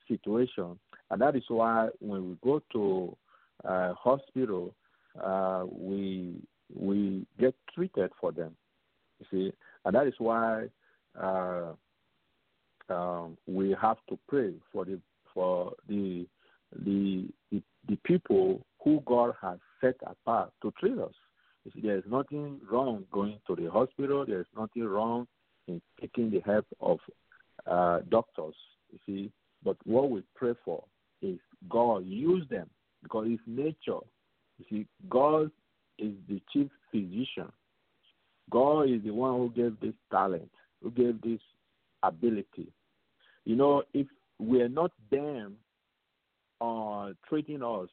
situation, and that is why when we go to uh, hospital, uh, we we get treated for them. You see, and that is why uh, um, we have to pray for the for the, the the the people who God has set apart to treat us. You see, there is nothing wrong going to the hospital. There is nothing wrong in taking the help of uh, doctors. You see, but what we pray for is God use them because it's nature. You see, God is the chief physician. God is the one who gave this talent, who gave this ability. You know, if we're not them uh, treating us,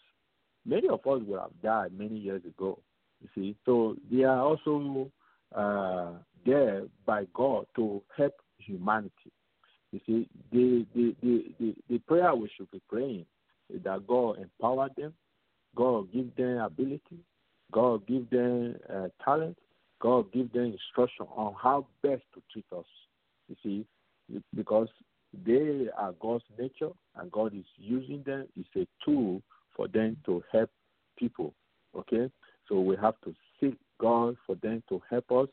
many of us would have died many years ago. You see, so they are also uh, there by God to help humanity. You see, the the, the, the, the prayer we should be praying is that God empower them, God give them ability, God give them uh, talent, God give them instruction on how best to treat us. You see, because they are God's nature and God is using them. It's a tool for them to help people. Okay? So we have to seek God for them to help us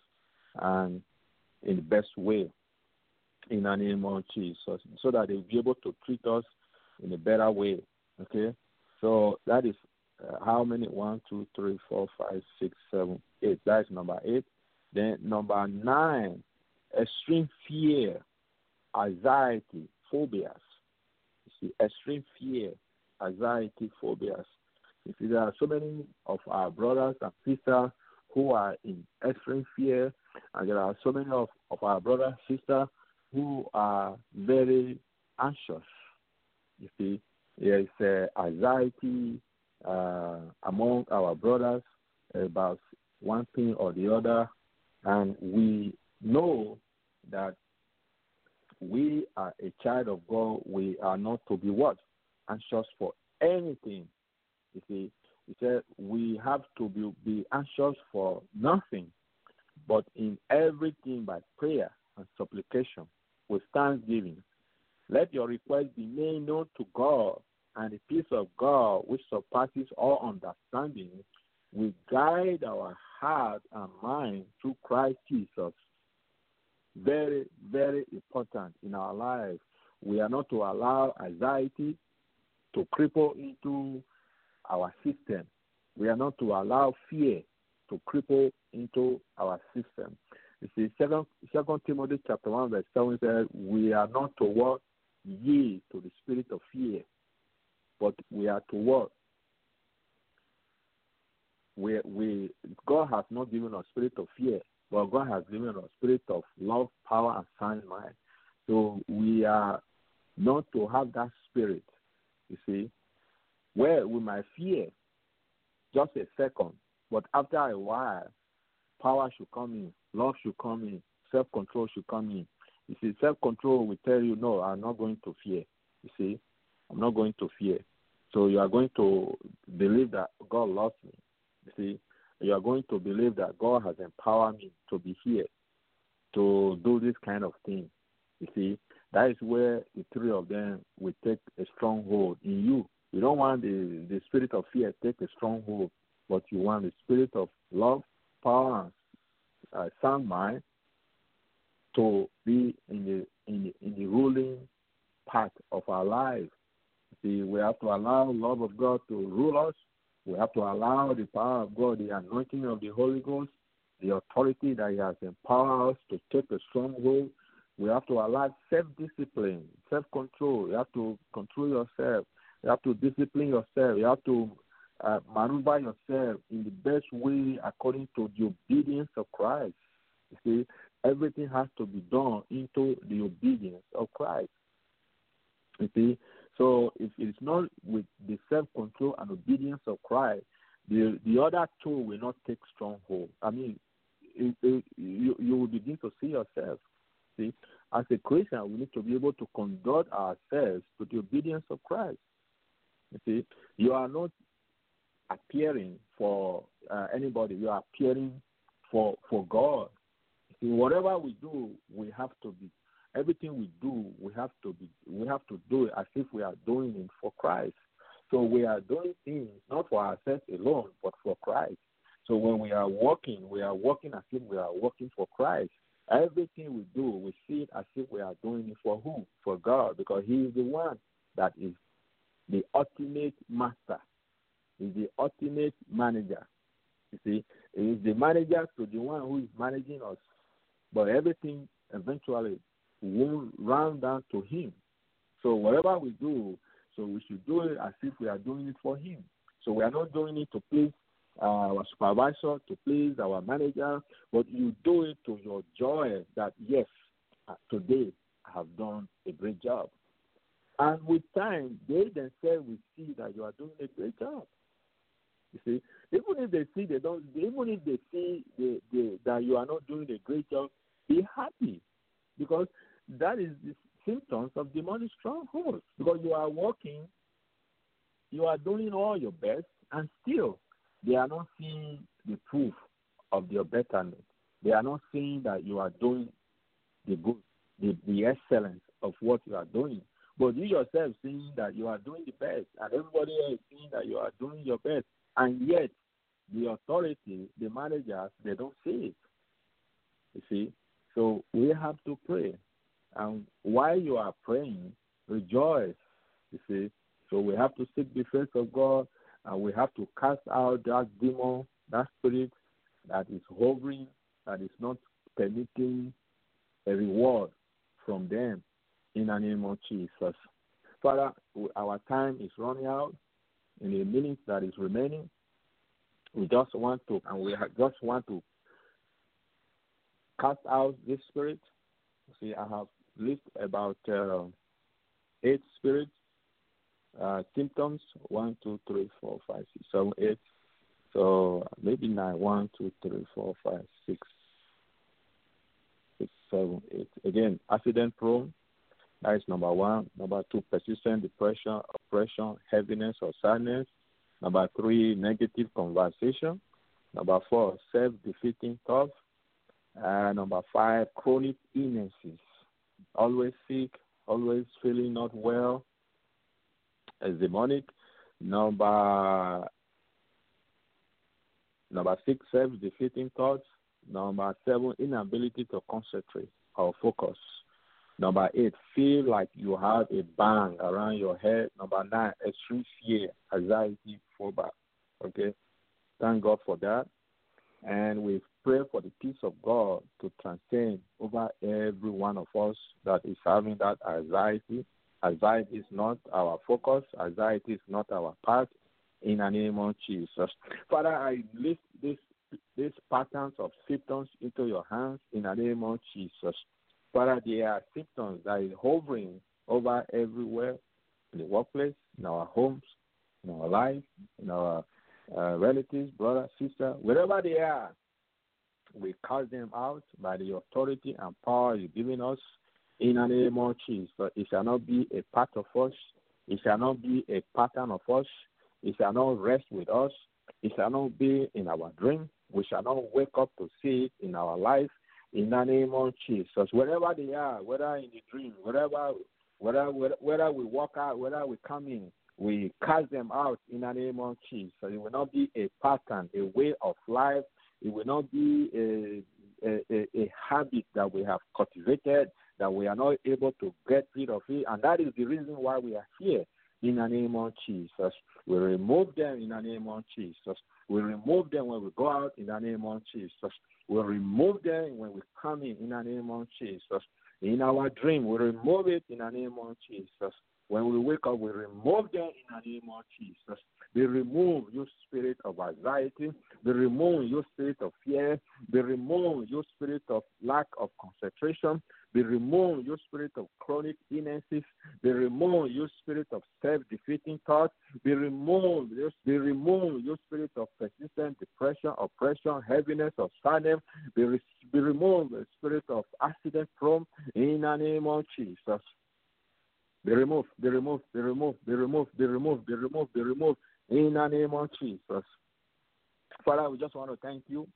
and in the best way in the name of Jesus so that they'll be able to treat us in a better way. Okay? So that is uh, how many? One, two, three, four, five, six, seven, eight. That's number eight. Then number nine, extreme fear, anxiety, phobias. You see, extreme fear, anxiety, phobias. You see, there are so many of our brothers and sisters who are in extreme fear, and there are so many of, of our brothers and sisters who are very anxious. You see, there is uh, anxiety uh, among our brothers about one thing or the other, and we know that we are a child of God. We are not to be what anxious for anything. You see, he said we have to be, be anxious for nothing, but in everything by prayer and supplication with thanksgiving. Let your request be made known to God, and the peace of God, which surpasses all understanding, will guide our heart and mind through Christ Jesus. Very, very important in our life. We are not to allow anxiety to cripple into our system. We are not to allow fear to cripple into our system. You see, second, second Timothy chapter one verse seven says, "We are not to walk ye to the spirit of fear, but we are to work. We, we, God has not given us spirit of fear, but God has given us spirit of love, power, and sound mind. So we are not to have that spirit. You see, where we might fear just a second, but after a while, power should come in, love should come in, self control should come in. You see, self control will tell you, no, I'm not going to fear. You see, I'm not going to fear. So you are going to believe that God loves me. You see, you are going to believe that God has empowered me to be here, to do this kind of thing. You see, that is where the three of them will take a stronghold in you. You don't want the, the spirit of fear take a stronghold, but you want the spirit of love, power, and uh, sound mind to be in the in the, in the ruling part of our life. See, we have to allow love of God to rule us. We have to allow the power of God, the anointing of the Holy Ghost, the authority that He has empowered us to take a stronghold. We have to allow self discipline, self control. You have to control yourself. You have to discipline yourself. You have to uh, maneuver yourself in the best way according to the obedience of Christ. You see, everything has to be done into the obedience of Christ. You see, so if it's not with the self control and obedience of Christ, the the other two will not take stronghold. I mean, it, it, you you will begin to see yourself. See, as a Christian, we need to be able to conduct ourselves to the obedience of Christ. You see, you are not appearing for uh, anybody. You are appearing for for God. See, whatever we do, we have to be. Everything we do, we have to be. We have to do it as if we are doing it for Christ. So we are doing things not for ourselves alone, but for Christ. So when we are working, we are working as if we are working for Christ. Everything we do, we see it as if we are doing it for who? For God, because He is the one that is the ultimate master. is the ultimate manager. You see, He is the manager to the one who is managing us. But everything eventually will run to Him. So whatever we do, so we should do it as if we are doing it for Him. So we are not doing it to please our supervisor, to please our manager, but you do it to your joy that, yes, uh, today I have done a great job. And with time, they themselves will see that you are doing a great job. You see, even if they see they don't, even if they see they, they, that you are not doing a great job, be happy because that is the symptoms of demonic strongholds. Because you are working, you are doing all your best, and still they are not seeing the proof of your betterment. They are not seeing that you are doing the good, the, the excellence of what you are doing. But you yourself seeing that you are doing the best, and everybody else seeing that you are doing your best, and yet the authority, the managers, they don't see it. You see, so we have to pray, and while you are praying, rejoice. You see, so we have to seek the face of God and we have to cast out that demon, that spirit that is hovering, that is not permitting a reward from them in the name of Jesus. Father, our time is running out in a minute that is remaining. We just want to, and we just want to cast out this spirit. See, I have listed about uh, eight spirits uh, symptoms one, two, three, four, five, six, seven, eight. So maybe nine. One, two, three, four, five, six, six, seven, eight. Again, accident prone. That is number one. Number two, persistent depression, oppression, heaviness, or sadness. Number three, negative conversation. Number four, self defeating thoughts. Uh, number five, chronic illnesses. Always sick, always feeling not well, as demonic. Number number six, self defeating thoughts. Number seven, inability to concentrate or focus. Number eight, feel like you have a bang around your head. Number nine, extreme fear, anxiety, phobia. Okay, thank God for that. And we pray for the peace of God to transcend over every one of us that is having that anxiety, Anxiety is not our focus. Anxiety is not our path. In the name of Jesus. Father, I lift this these patterns of symptoms into your hands in the name of Jesus. Father, there are symptoms that is hovering over everywhere in the workplace, in our homes, in our life, in our uh, relatives, brother, sister, wherever they are. We cast them out by the authority and power you've given us in the name of Jesus. It shall not be a part of us. It shall not be a pattern of us. It shall not rest with us. It shall not be in our dream. We shall not wake up to see it in our life. In the name of Jesus, wherever they are, whether in the dream, wherever, whether whether we walk out, whether we come in, we cast them out in the name of Jesus. It will not be a pattern, a way of life. It will not be a, a, a habit that we have cultivated that we are not able to get rid of it. And that is the reason why we are here in the name of Jesus. We remove them in the name of Jesus. We remove them when we go out in the name of Jesus. We remove them when we come in in the name of Jesus. In our dream, we remove it in the name of Jesus. When we wake up, we remove them in the name of Jesus. Be remove your spirit of anxiety. Be remove your spirit of fear. Be remove your spirit of lack of concentration. Be remove your spirit of chronic illnesses. Be remove your spirit of self-defeating thoughts. Be removed, be removed, you spirit of persistent depression, oppression, heaviness of sadness be, re- be removed. The spirit of accident from in the name of Jesus. Be removed, be removed, be removed, be removed, be removed, be removed, be removed in the name of Jesus. Father, we just want to thank you.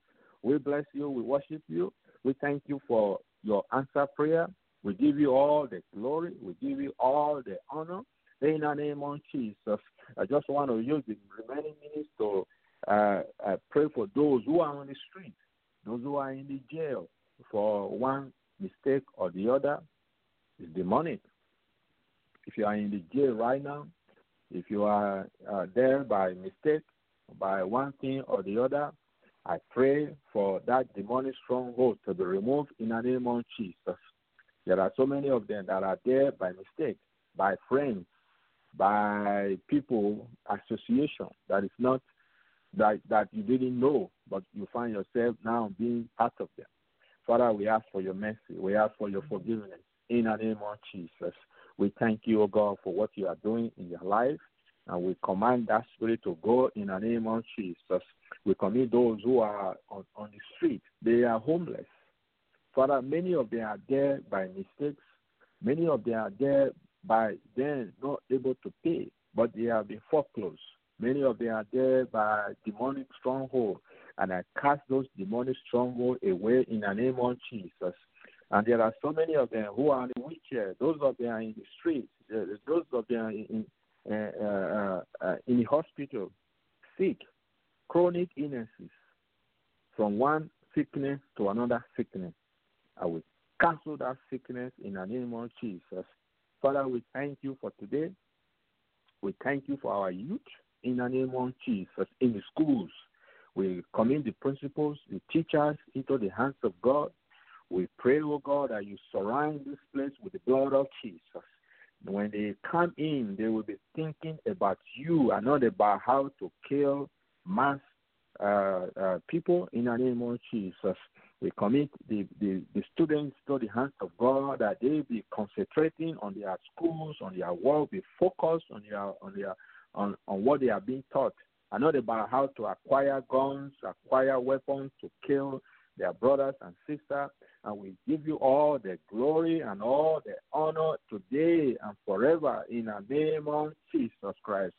We bless you. We worship you. We thank you for your answer prayer. We give you all the glory. We give you all the honor. In the name of Jesus. I just want to use the remaining minutes to uh, uh, pray for those who are on the street, those who are in the jail for one mistake or the other. It's demonic. If you are in the jail right now, if you are uh, there by mistake, by one thing or the other, I pray for that demonic stronghold to be removed in the name of Jesus. There are so many of them that are there by mistake, by friends, by people association that is not that that you didn't know, but you find yourself now being part of them. Father, we ask for your mercy. We ask for your forgiveness in the name of Jesus. We thank you, O God, for what you are doing in your life. And we command that spirit to go in the name of Jesus. We commit those who are on, on the street. They are homeless. Father, many of them are there by mistakes. Many of them are there by them not able to pay, but they have been foreclosed. Many of them are there by demonic stronghold. And I cast those demonic stronghold away in the name of Jesus. And there are so many of them who are in wheelchair. Those of them are in the streets. Those of them are in, uh, uh, in the hospital, sick, chronic illnesses, from one sickness to another sickness. I will cancel that sickness in the name of Jesus. Father, we thank you for today. We thank you for our youth in the name of Jesus. In the schools, we commit the principals, the teachers into the hands of God. We pray, oh God, that you surround this place with the blood of Jesus. When they come in, they will be thinking about you and not about how to kill mass uh, uh, people in the name of Jesus. We commit the, the, the students to the hands of God that they be concentrating on their schools, on their work, be focused on their on their on, on what they are being taught, and not about how to acquire guns, acquire weapons to kill their brothers and sisters. And we give you all the glory and all the honor today and forever in the name of Jesus Christ.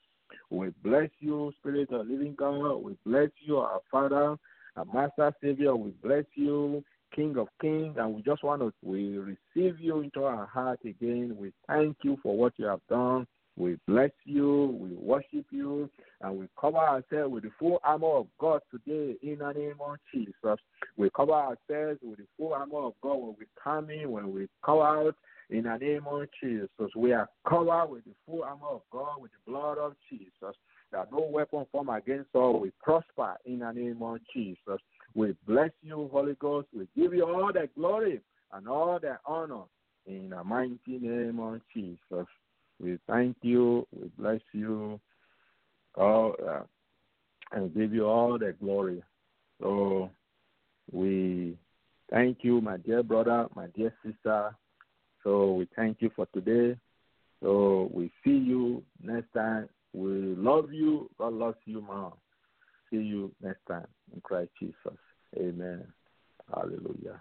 We bless you, Spirit of Living God. We bless you, our Father, our Master Savior. We bless you, King of Kings. And we just want to we receive you into our heart again. We thank you for what you have done. We bless you, we worship you, and we cover ourselves with the full armor of God today in the name of Jesus. We cover ourselves with the full armor of God when we come in, when we come out in the name of Jesus. We are covered with the full armor of God, with the blood of Jesus. That no weapon formed against us will prosper in the name of Jesus. We bless you, Holy Ghost. We give you all the glory and all the honor in the mighty name of Jesus. We thank you. We bless you. All, uh, and give you all the glory. So we thank you, my dear brother, my dear sister. So we thank you for today. So we see you next time. We love you. God loves you more. See you next time in Christ Jesus. Amen. Hallelujah.